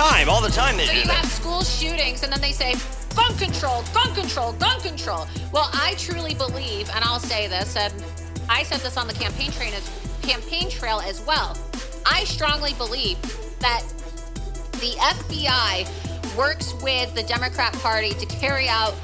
time, all the time they So do you that. have school shootings, and then they say gun control, gun control, gun control. Well, I truly believe, and I'll say this, and I said this on the campaign train as campaign trail as well. I strongly believe that the FBI works with the Democrat Party to carry out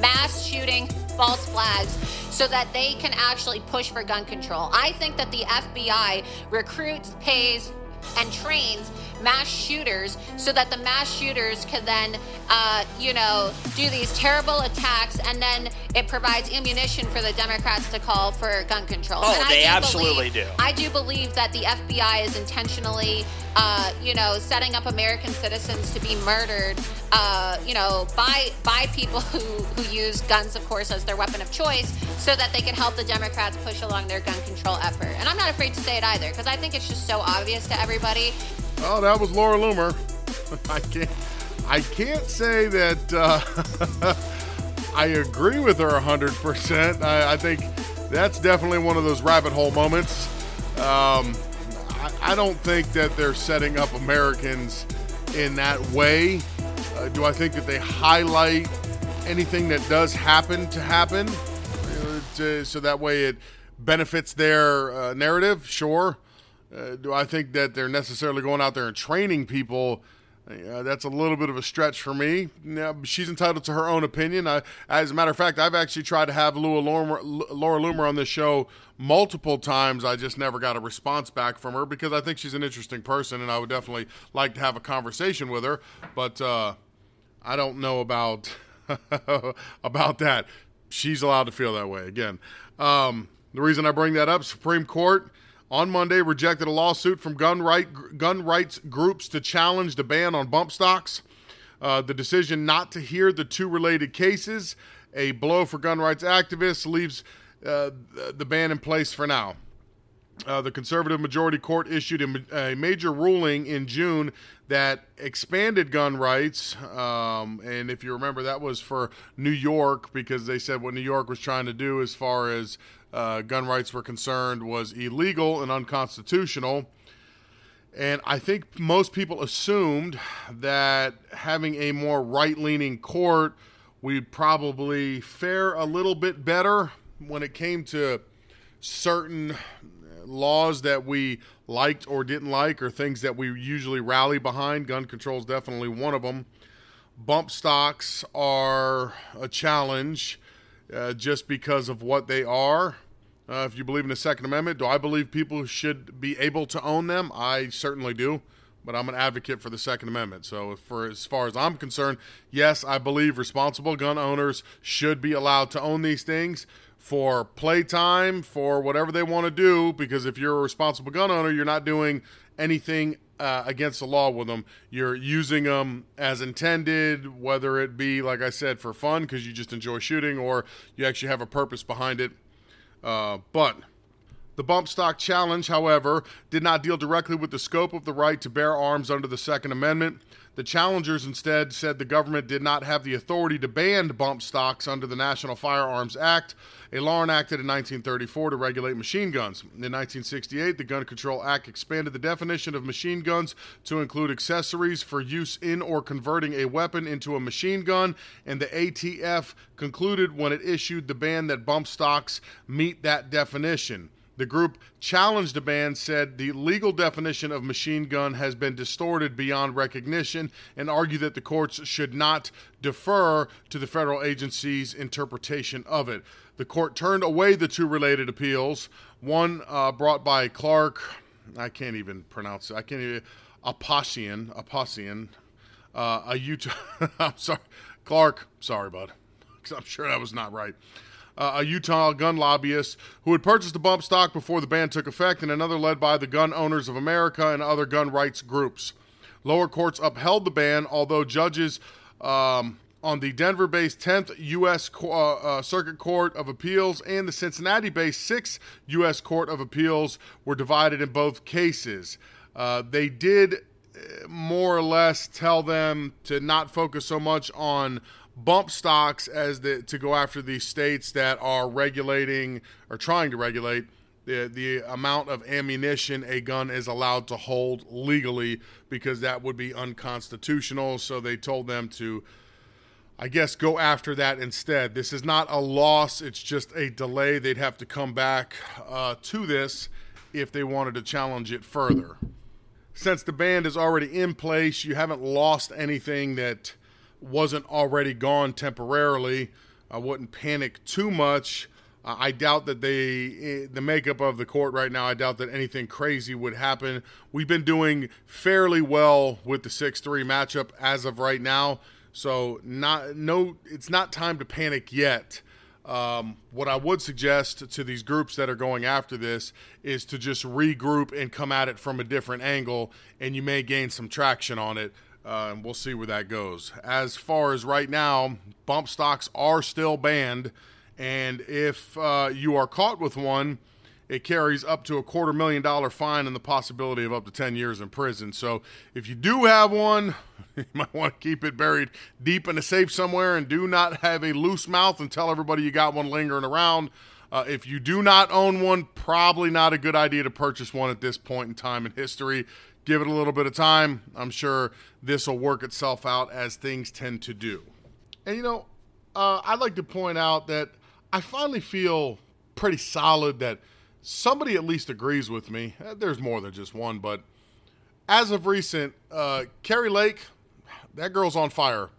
mass shooting false flags so that they can actually push for gun control. I think that the FBI recruits, pays, and trains mass shooters so that the mass shooters can then, uh, you know, do these terrible attacks and then it provides ammunition for the Democrats to call for gun control. Oh, they do absolutely believe- do. I do believe that the FBI is intentionally, uh, you know, setting up American citizens to be murdered, uh, you know, by by people who who use guns, of course, as their weapon of choice, so that they can help the Democrats push along their gun control effort. And I'm not afraid to say it either, because I think it's just so obvious to everybody. Oh, that was Laura Loomer. I can't. I can't say that uh, I agree with her 100%. I, I think that's definitely one of those rabbit hole moments. Um, I, I don't think that they're setting up Americans in that way. Uh, do I think that they highlight anything that does happen to happen uh, to, so that way it benefits their uh, narrative? Sure. Uh, do I think that they're necessarily going out there and training people? Uh, that's a little bit of a stretch for me. Yeah, she's entitled to her own opinion. I, as a matter of fact, I've actually tried to have Laura Loomer, Laura Loomer on this show multiple times. I just never got a response back from her because I think she's an interesting person, and I would definitely like to have a conversation with her. But uh, I don't know about about that. She's allowed to feel that way. Again, um, the reason I bring that up, Supreme Court on Monday rejected a lawsuit from gun right gun rights groups to challenge the ban on bump stocks. Uh, the decision not to hear the two related cases, a blow for gun rights activists, leaves uh, the ban in place for now. Uh, the conservative majority court issued a, a, major ruling in June that expanded gun rights. Um, and if you remember, that was for New York because they said what New York was trying to do as far as uh, gun rights were concerned was illegal and unconstitutional. And I think most people assumed that having a more right leaning court, we'd probably fare a little bit better when it came to certain laws that we liked or didn't like, or things that we usually rally behind. Gun control is definitely one of them. Bump stocks are a challenge uh, just because of what they are. Uh, if you believe in the Second Amendment, do I believe people should be able to own them? I certainly do, but I'm an advocate for the Second Amendment. So, for as far as I'm concerned, yes, I believe responsible gun owners should be allowed to own these things for playtime, for whatever they want to do. Because if you're a responsible gun owner, you're not doing anything uh, against the law with them. You're using them as intended, whether it be, like I said, for fun because you just enjoy shooting, or you actually have a purpose behind it. Uh, but the bump stock challenge, however, did not deal directly with the scope of the right to bear arms under the Second Amendment. The challengers instead said the government did not have the authority to ban bump stocks under the National Firearms Act, a law enacted in 1934 to regulate machine guns. In 1968, the Gun Control Act expanded the definition of machine guns to include accessories for use in or converting a weapon into a machine gun, and the ATF concluded when it issued the ban that bump stocks meet that definition. The group challenged the ban, said the legal definition of machine gun has been distorted beyond recognition, and argued that the courts should not defer to the federal agency's interpretation of it. The court turned away the two related appeals, one uh, brought by Clark, I can't even pronounce it, I can't even, Aposhian, Aposhian, uh, a Utah, I'm sorry, Clark, sorry, bud, because I'm sure that was not right uh, a Utah gun lobbyist who had purchased a bump stock before the ban took effect, and another led by the Gun Owners of America and other gun rights groups. Lower courts upheld the ban, although judges um, on the Denver based 10th U.S. Co- uh, uh, Circuit Court of Appeals and the Cincinnati based 6th U.S. Court of Appeals were divided in both cases. Uh, they did uh, more or less tell them to not focus so much on bump stocks as the to go after these states that are regulating or trying to regulate the the amount of ammunition a gun is allowed to hold legally because that would be unconstitutional. So they told them to, I guess, go after that instead. This is not a loss; it's just a delay. They'd have to come back uh, to this if they wanted to challenge it further. Since the ban is already in place, you haven't lost anything that wasn't already gone temporarily. I wouldn't panic too much I doubt that they, eh, the makeup of the court right now, I doubt that anything crazy would happen. We've been doing fairly well with the 6 3 matchup as of right now. So, not, no, it's not time to panic yet. Um, what I would suggest to these groups that are going after this is to just regroup and come at it from a different angle, and you may gain some traction on it. Uh, and we'll see where that goes. As far as right now, bump stocks are still banned. And if uh, you are caught with one, it carries up to a quarter million dollar fine and the possibility of up to 10 years in prison. So if you do have one, you might want to keep it buried deep in a safe somewhere and do not have a loose mouth and tell everybody you got one lingering around. Uh, if you do not own one, probably not a good idea to purchase one at this point in time in history. Give it a little bit of time. I'm sure this will work itself out as things tend to do. And you know, uh, I'd like to point out that I finally feel pretty solid that somebody at least agrees with me. Eh, there's more than just one, but as of recent, uh, Kari Lake, that girl's on fire.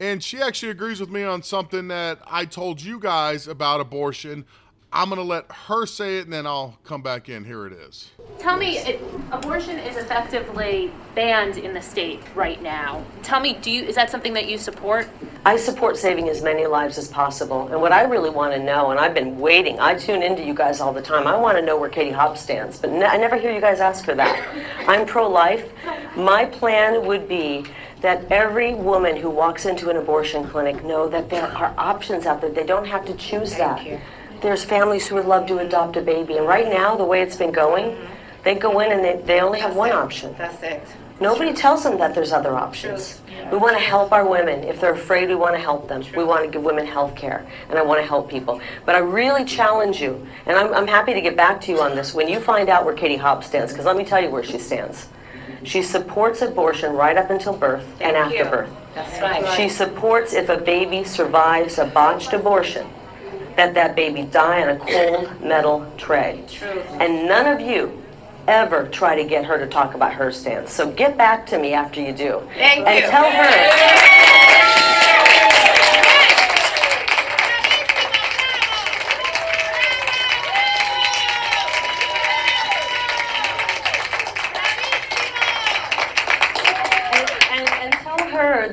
And she actually agrees with me on something that I told you guys about abortion I'm going to let her say it and then I'll come back in. Here it is. Tell me, it, abortion is effectively banned in the state right now. Tell me, do you is that something that you support? I support saving as many lives as possible. And what I really want to know, and I've been waiting, I tune into you guys all the time. I want to know where Katie Hobbs stands, but ne- I never hear you guys ask her that. I'm pro life. My plan would be that every woman who walks into an abortion clinic know that there are options out there. They don't have to choose Thank that. You there's families who would love to adopt a baby. And right now, the way it's been going, mm-hmm. they go in and they, they only have one option. That's it. Nobody tells them that there's other options. Yeah. We want to help our women. If they're afraid, we want to help them. True. We want to give women health care, and I want to help people. But I really challenge you, and I'm, I'm happy to get back to you on this, when you find out where Katie Hobbs stands, because let me tell you where she stands. She supports abortion right up until birth Thank and after you. birth. That's right. She supports if a baby survives a botched abortion that that baby die on a cold metal tray. True. And none of you ever try to get her to talk about her stance. So get back to me after you do. Thank and you. tell her.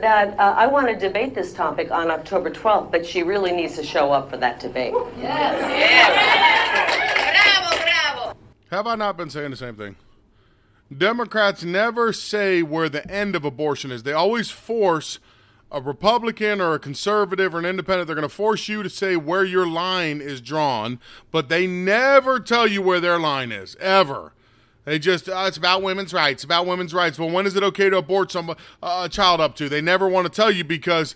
That uh, I want to debate this topic on October 12th, but she really needs to show up for that debate. Yes. yes. Bravo, bravo. Have I not been saying the same thing? Democrats never say where the end of abortion is. They always force a Republican or a conservative or an independent, they're going to force you to say where your line is drawn, but they never tell you where their line is, ever. They just, uh, it's about women's rights, about women's rights. Well, when is it okay to abort some uh, a child up to? They never want to tell you because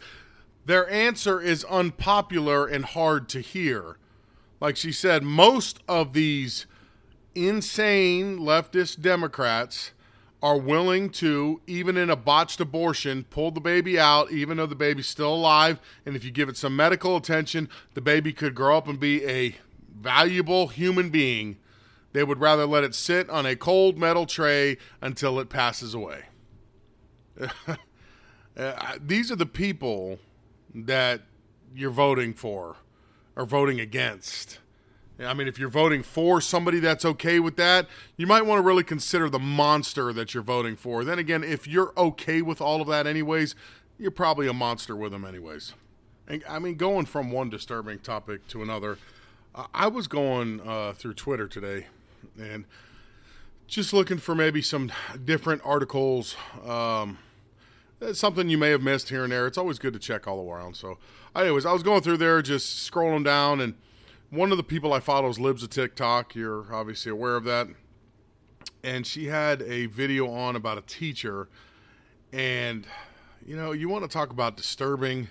their answer is unpopular and hard to hear. Like she said, most of these insane leftist Democrats are willing to, even in a botched abortion, pull the baby out, even though the baby's still alive. And if you give it some medical attention, the baby could grow up and be a valuable human being they would rather let it sit on a cold metal tray until it passes away. uh, these are the people that you're voting for or voting against. I mean, if you're voting for somebody that's okay with that, you might want to really consider the monster that you're voting for. Then again, if you're okay with all of that, anyways, you're probably a monster with them, anyways. And, I mean, going from one disturbing topic to another, I was going uh, through Twitter today and just looking for maybe some different articles. Um, something you may have missed here and there. It's always good to check all around. So, anyways, I was going through there, just scrolling down, and one of the people I follow is Libs of TikTok. You're obviously aware of that. And she had a video on about a teacher, and you know, you want to talk about disturbing.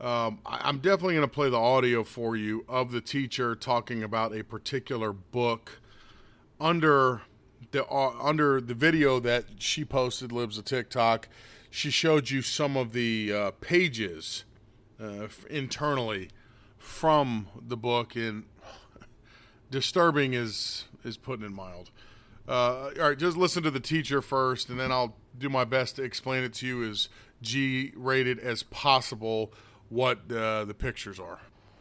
Um, I, I'm definitely going to play the audio for you of the teacher talking about a particular book under the uh, under the video that she posted. Libs of TikTok. She showed you some of the uh, pages uh, internally from the book, and disturbing is is putting it mild. Uh, all right, just listen to the teacher first, and then I'll do my best to explain it to you as G rated as possible what uh, the pictures are.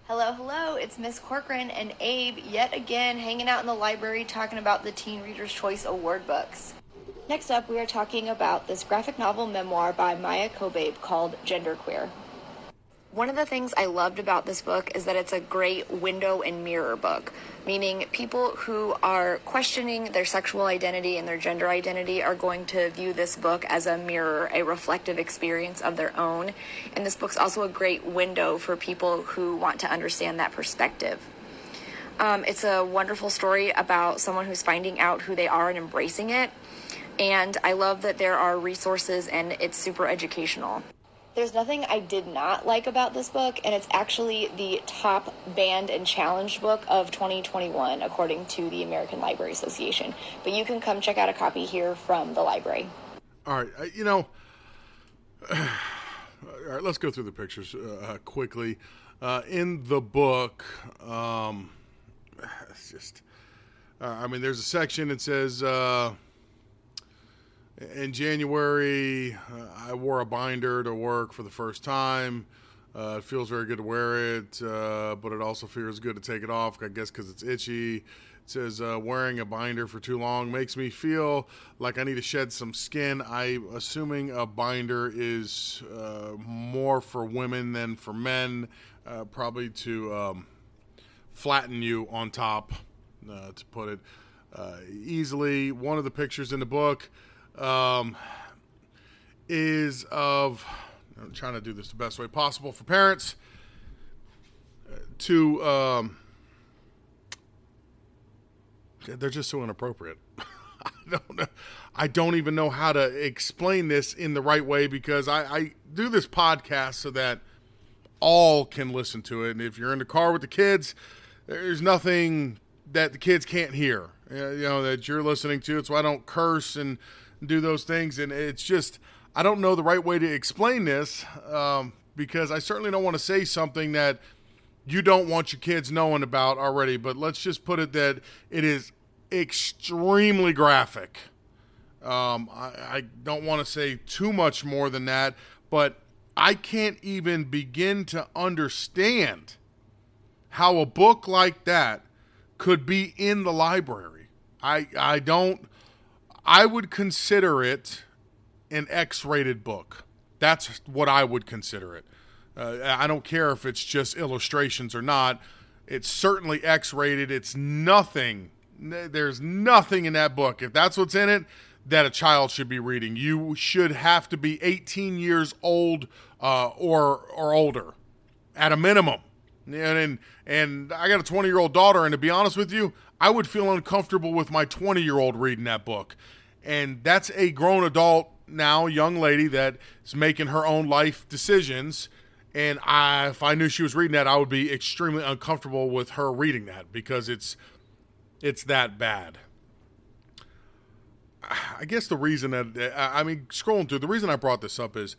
Hello, hello, it's Miss Corcoran and Abe yet again hanging out in the library talking about the Teen Reader's Choice Award books. Next up, we are talking about this graphic novel memoir by Maia Kobabe called Genderqueer. One of the things I loved about this book is that it's a great window and mirror book, meaning people who are questioning their sexual identity and their gender identity are going to view this book as a mirror, a reflective experience of their own. And this book's also a great window for people who want to understand that perspective. Um, it's a wonderful story about someone who's finding out who they are and embracing it. And I love that there are resources and it's super educational. There's nothing I did not like about this book, and it's actually the top banned and challenged book of 2021, according to the American Library Association. But you can come check out a copy here from the library. All right, uh, you know, all right, let's go through the pictures uh, quickly. Uh, in the book, um, it's just, uh, I mean, there's a section that says, uh, in January, uh, I wore a binder to work for the first time. Uh, it feels very good to wear it, uh, but it also feels good to take it off, I guess, because it's itchy. It says uh, wearing a binder for too long makes me feel like I need to shed some skin. I'm assuming a binder is uh, more for women than for men, uh, probably to um, flatten you on top, to put it easily. One of the pictures in the book um, is of I'm trying to do this the best way possible for parents to um, they're just so inappropriate. I don't know. I don't even know how to explain this in the right way because I, I do this podcast so that all can listen to it. And if you're in the car with the kids, there's nothing that the kids can't hear. You know that you're listening to. It's why I don't curse and do those things. And it's just, I don't know the right way to explain this um, because I certainly don't want to say something that you don't want your kids knowing about already. But let's just put it that it is extremely graphic. Um, I, I don't want to say too much more than that, but I can't even begin to understand how a book like that could be in the library. I I don't I would consider it an X rated book. That's what I would consider it. Uh, I don't care if it's just illustrations or not. It's certainly X rated. It's nothing. There's nothing in that book. If that's what's in it, that a child should be reading. You should have to be 18 years old uh, or or older, at a minimum. And, and and I got a 20 year old daughter, and to be honest with you, I would feel uncomfortable with my 20 year old reading that book and that's a grown adult now, young lady that is making her own life decisions. And I, if I knew she was reading that, I would be extremely uncomfortable with her reading that because it's it's that bad. I guess the reason that I mean, scrolling through, the reason I brought this up is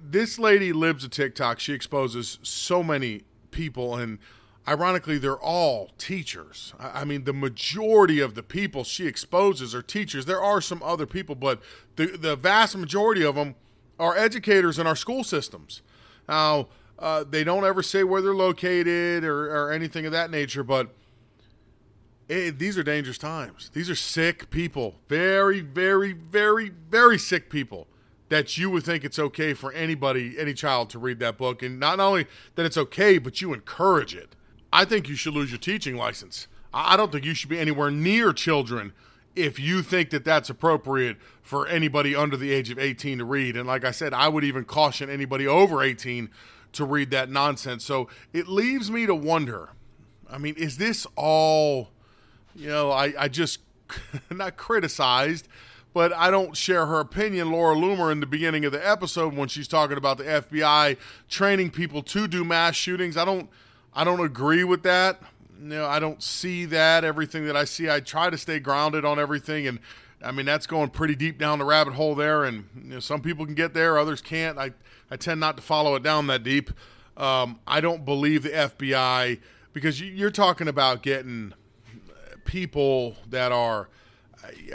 this lady Libs of TikTok. She exposes so many people, and ironically, they're all teachers. I mean, the majority of the people she exposes are teachers. There are some other people, but the, the vast majority of them are educators in our school systems. Now, uh, they don't ever say where they're located or, or anything of that nature, but it, these are dangerous times. These are sick people, very, very, very, very sick people that you would think it's okay for anybody, any child to read that book. And not only that it's okay, but you encourage it. I think you should lose your teaching license. I don't think you should be anywhere near children if you think that that's appropriate for anybody under the age of 18 to read. And like I said, I would even caution anybody over 18 to read that nonsense. So it leaves me to wonder I mean, is this all, you know, I, I just not criticized, but I don't share her opinion. Laura Loomer in the beginning of the episode when she's talking about the FBI training people to do mass shootings. I don't I don't agree with that. No, I don't see that. Everything that I see, I try to stay grounded on everything and I mean that's going pretty deep down the rabbit hole there and you know, some people can get there, others can't. I I tend not to follow it down that deep. Um, I don't believe the FBI because you're talking about getting people that are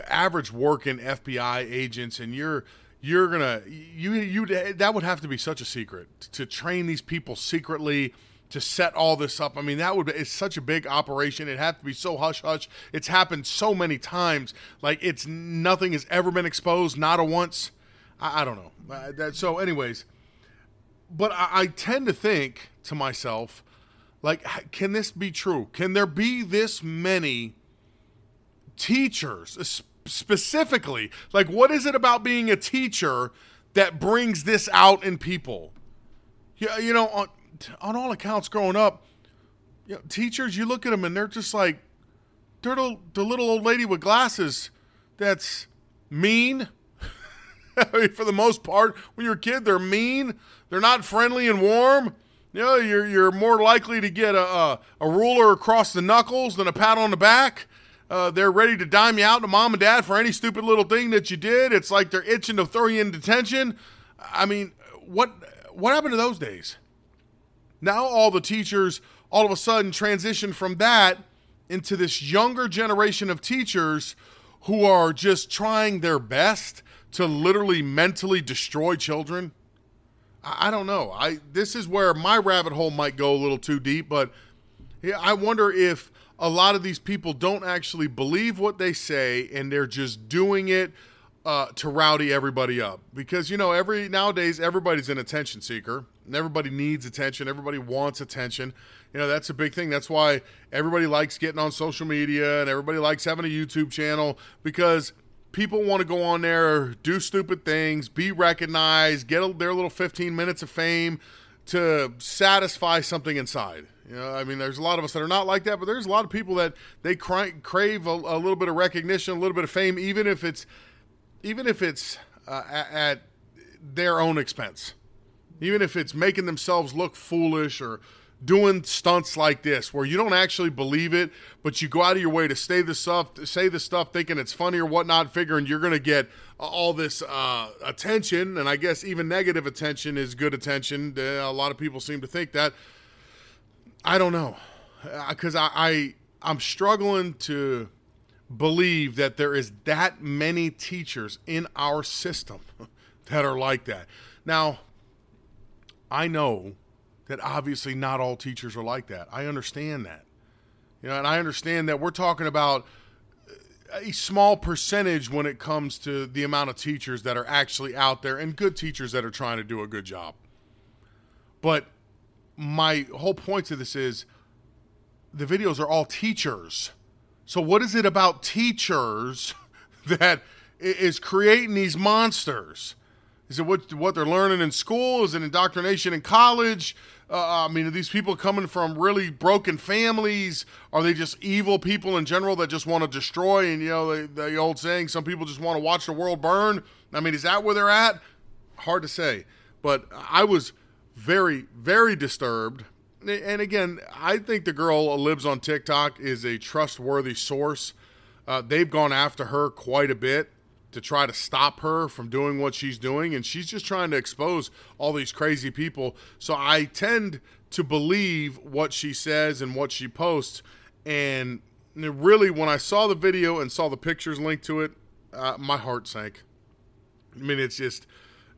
average working FBI agents, and you're you're gonna you you that would have to be such a secret to train these people secretly to set all this up. I mean, that would be it's such a big operation. It have to be so hush hush. It's happened so many times. Like it's nothing has ever been exposed, not a once. I, I don't know. Uh, that, so, anyways, but I, I tend to think to myself, like, can this be true? Can there be this many? teachers specifically like what is it about being a teacher that brings this out in people you, you know on, on all accounts growing up you know, teachers you look at them and they're just like they're the, little old lady with glasses that's mean I mean, for the most part when you're a kid they're mean they're not friendly and warm you know, you're, you're more likely to get a, a, a ruler across the knuckles than a pat on the back uh, they're ready to dime you out to mom and dad for any stupid little thing that you did. It's like they're itching to throw you in detention. I mean, what what happened to those days? Now all the teachers all of a sudden transition from that into this younger generation of teachers who are just trying their best to literally mentally destroy children. I, I don't know. I this is where my rabbit hole might go a little too deep, but I wonder if a lot of these people don't actually believe what they say and they're just doing it uh, to rowdy everybody up because you know every nowadays everybody's an attention seeker and everybody needs attention. Everybody wants attention. You know that's a big thing. That's why everybody likes getting on social media and everybody likes having a youtube channel because people want to go on there do stupid things be recognized get a, their little 15 minutes of fame to satisfy something inside. You know, I mean, there's a lot of us that are not like that, but there's a lot of people that they crave a, a, little bit of recognition, a little bit of fame, even if it's even if it's uh, at, at their own expense, even if it's making themselves look foolish or doing stunts like this where you don't actually believe it, but you go out of your way to say the stuff, say the stuff, thinking it's funny or whatnot, figuring you're going to get all this uh, attention, and I guess even negative attention is good attention. A lot of people seem to think that. I don't know, because I, I I'm struggling to believe that there is that many teachers in our system that are like that. Now, I know that obviously not all teachers are like that. I understand that. You know, and I understand that we're talking about a small percentage when it comes to the amount of teachers that are actually out there and good teachers that are trying to do a good job. But my whole point to this is the videos are all teachers. So what is it about teachers that is creating these monsters? Is it what what they're learning in school? Is it indoctrination in college? Uh, I mean, are these people coming from really broken families? Are they just evil people in general that just want to destroy? And you know, the, the old saying, some people just want to watch the world burn. I mean, is that where they're at? Hard to say. But I was very, very disturbed. And again, I think the girl Libs of TikTok is a trustworthy source. Uh, they've gone after her quite a bit to try to stop her from doing what she's doing, and she's just trying to expose all these crazy people. So I tend to believe what she says and what she posts. And really, when I saw the video and saw the pictures linked to it, uh, my heart sank. I mean, it's just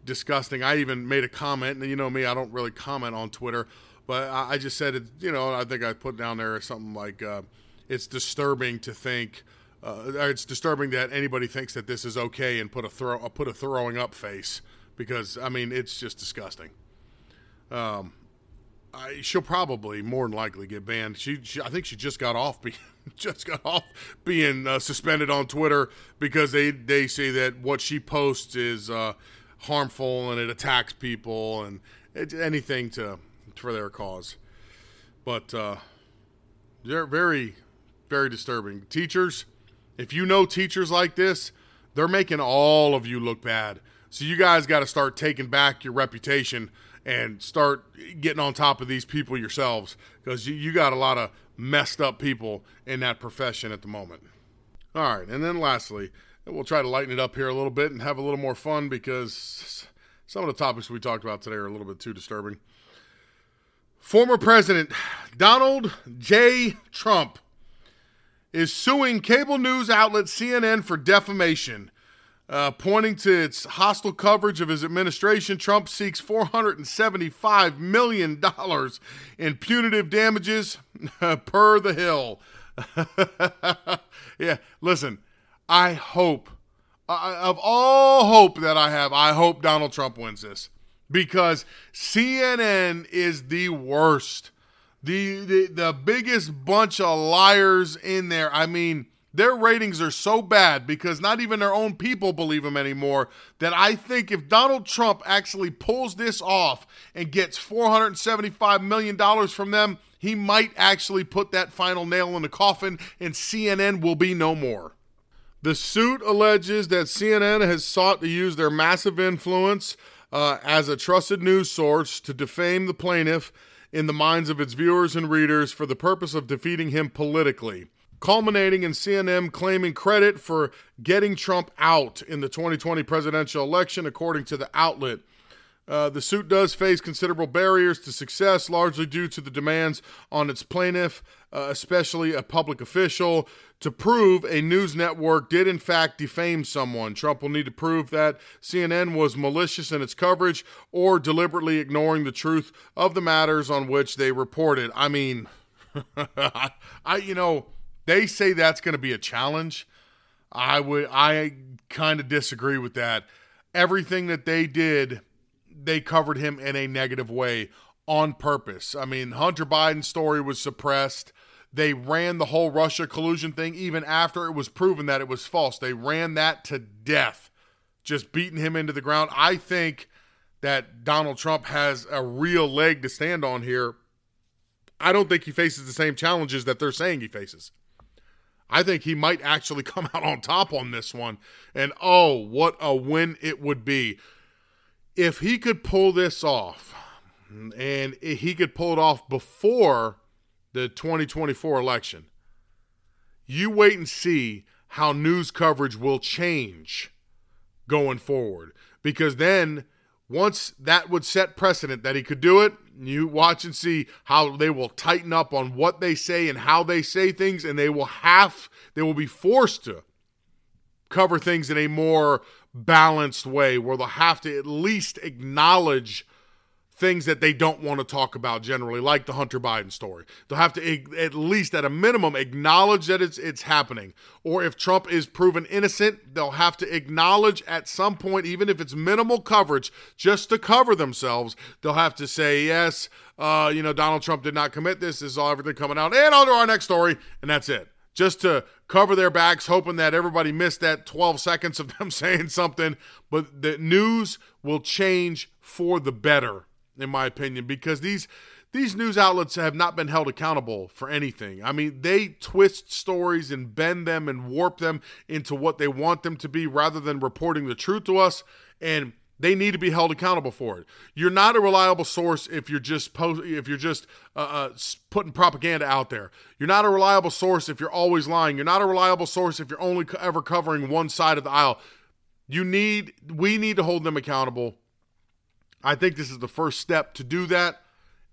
disgusting. I even made a comment, and you know me, I don't really comment on Twitter, but I, just said it. You know, I think I put down there something like, uh, "It's disturbing to think." Uh, it's disturbing that anybody thinks that this is okay and put a throw put a throwing up face because I mean it's just disgusting. Um, I, she'll probably more than likely get banned. She, she I think she just got off being just got off being uh, suspended on Twitter because they they say that what she posts is uh, harmful and it attacks people and it, anything to for their cause. But uh, they're very, very disturbing. Teachers, if you know teachers like this, they're making all of you look bad. So you guys got to start taking back your reputation and start getting on top of these people yourselves because you, you got a lot of messed up people in that profession at the moment. All right, and then lastly, we'll try to lighten it up here a little bit and have a little more fun because some of the topics we talked about today are a little bit too disturbing. Former President Donald J. Trump is suing cable news outlet CNN for defamation. Uh, pointing to its hostile coverage of his administration, Trump seeks $475 million in punitive damages per the Hill. yeah, listen, I hope, of all hope that I have, I hope Donald Trump wins this because CNN is the worst. The, the the biggest bunch of liars in there. I mean, their ratings are so bad because not even their own people believe them anymore that I think if Donald Trump actually pulls this off and gets $475 million from them, he might actually put that final nail in the coffin and CNN will be no more. The suit alleges that CNN has sought to use their massive influence uh, as a trusted news source to defame the plaintiff in the minds of its viewers and readers for the purpose of defeating him politically, culminating in CNN claiming credit for getting Trump out in the 2020 presidential election, according to the outlet. Uh, the suit does face considerable barriers to success, largely due to the demands on its plaintiff, uh, especially a public official, to prove a news network did in fact defame someone. Trump will need to prove that CNN was malicious in its coverage or deliberately ignoring the truth of the matters on which they reported. I mean, I you know they say that's going to be a challenge. I would I kind of disagree with that. Everything that they did they covered him in a negative way on purpose. I mean, Hunter Biden's story was suppressed. They ran the whole Russia collusion thing even after it was proven that it was false. They ran that to death, just beating him into the ground. I think that Donald Trump has a real leg to stand on here. I don't think he faces the same challenges that they're saying he faces. I think he might actually come out on top on this one. And oh, what a win it would be if he could pull this off, and he could pull it off before the 2024 election, you wait and see how news coverage will change going forward. Because then, once that would set precedent that he could do it, you watch and see how they will tighten up on what they say and how they say things, and they will have, they will be forced to cover things in a more balanced way where they'll have to at least acknowledge things that they don't want to talk about generally, like the Hunter Biden story. They'll have to at least, at a minimum, acknowledge that it's it's happening. Or if Trump is proven innocent, they'll have to acknowledge at some point, even if it's minimal coverage, just to cover themselves. They'll have to say yes. Uh, you know, Donald Trump did not commit this. This is all everything coming out, and on to our next story, and that's it just to cover their backs, hoping that everybody missed that 12 seconds of them saying something. But the news will change for the better, in my opinion, because these these news outlets have not been held accountable for anything. I mean, they twist stories and bend them and warp them into what they want them to be rather than reporting the truth to us. And they need to be held accountable for it. You're not a reliable source if you're just post, if you're just uh, uh, putting propaganda out there. You're not a reliable source if you're always lying. You're not a reliable source if you're only ever covering one side of the aisle. You need we need to hold them accountable. I think this is the first step to do that.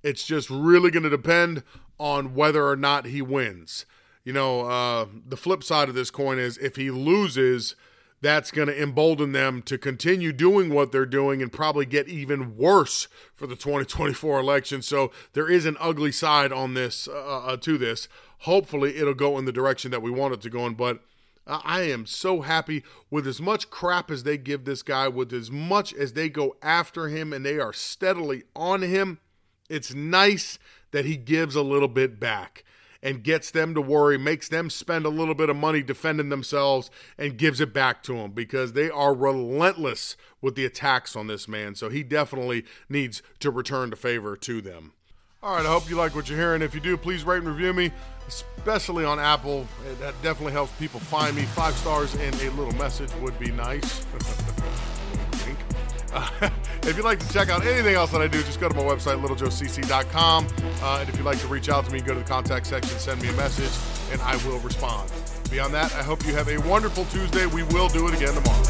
It's just really going to depend on whether or not he wins. You know, uh, the flip side of this coin is if he loses that's going to embolden them to continue doing what they're doing and probably get even worse for the 2024 election. So there is an ugly side on this uh, uh, to this. Hopefully, it'll go in the direction that we want it to go in. But I am so happy with as much crap as they give this guy, with as much as they go after him and they are steadily on him. It's nice that he gives a little bit back and gets them to worry, makes them spend a little bit of money defending themselves, and gives it back to them because they are relentless with the attacks on this man. So he definitely needs to return the favor to them. All right, I hope you like what you're hearing. If you do, please rate and review me, especially on Apple. That definitely helps people find me. Five stars and a little message would be nice. If you'd like to check out anything else that I do, just go to my website, littlejoecc.com. Uh, and if you'd like to reach out to me, go to the contact section, send me a message, and I will respond. Beyond that, I hope you have a wonderful Tuesday. We will do it again tomorrow.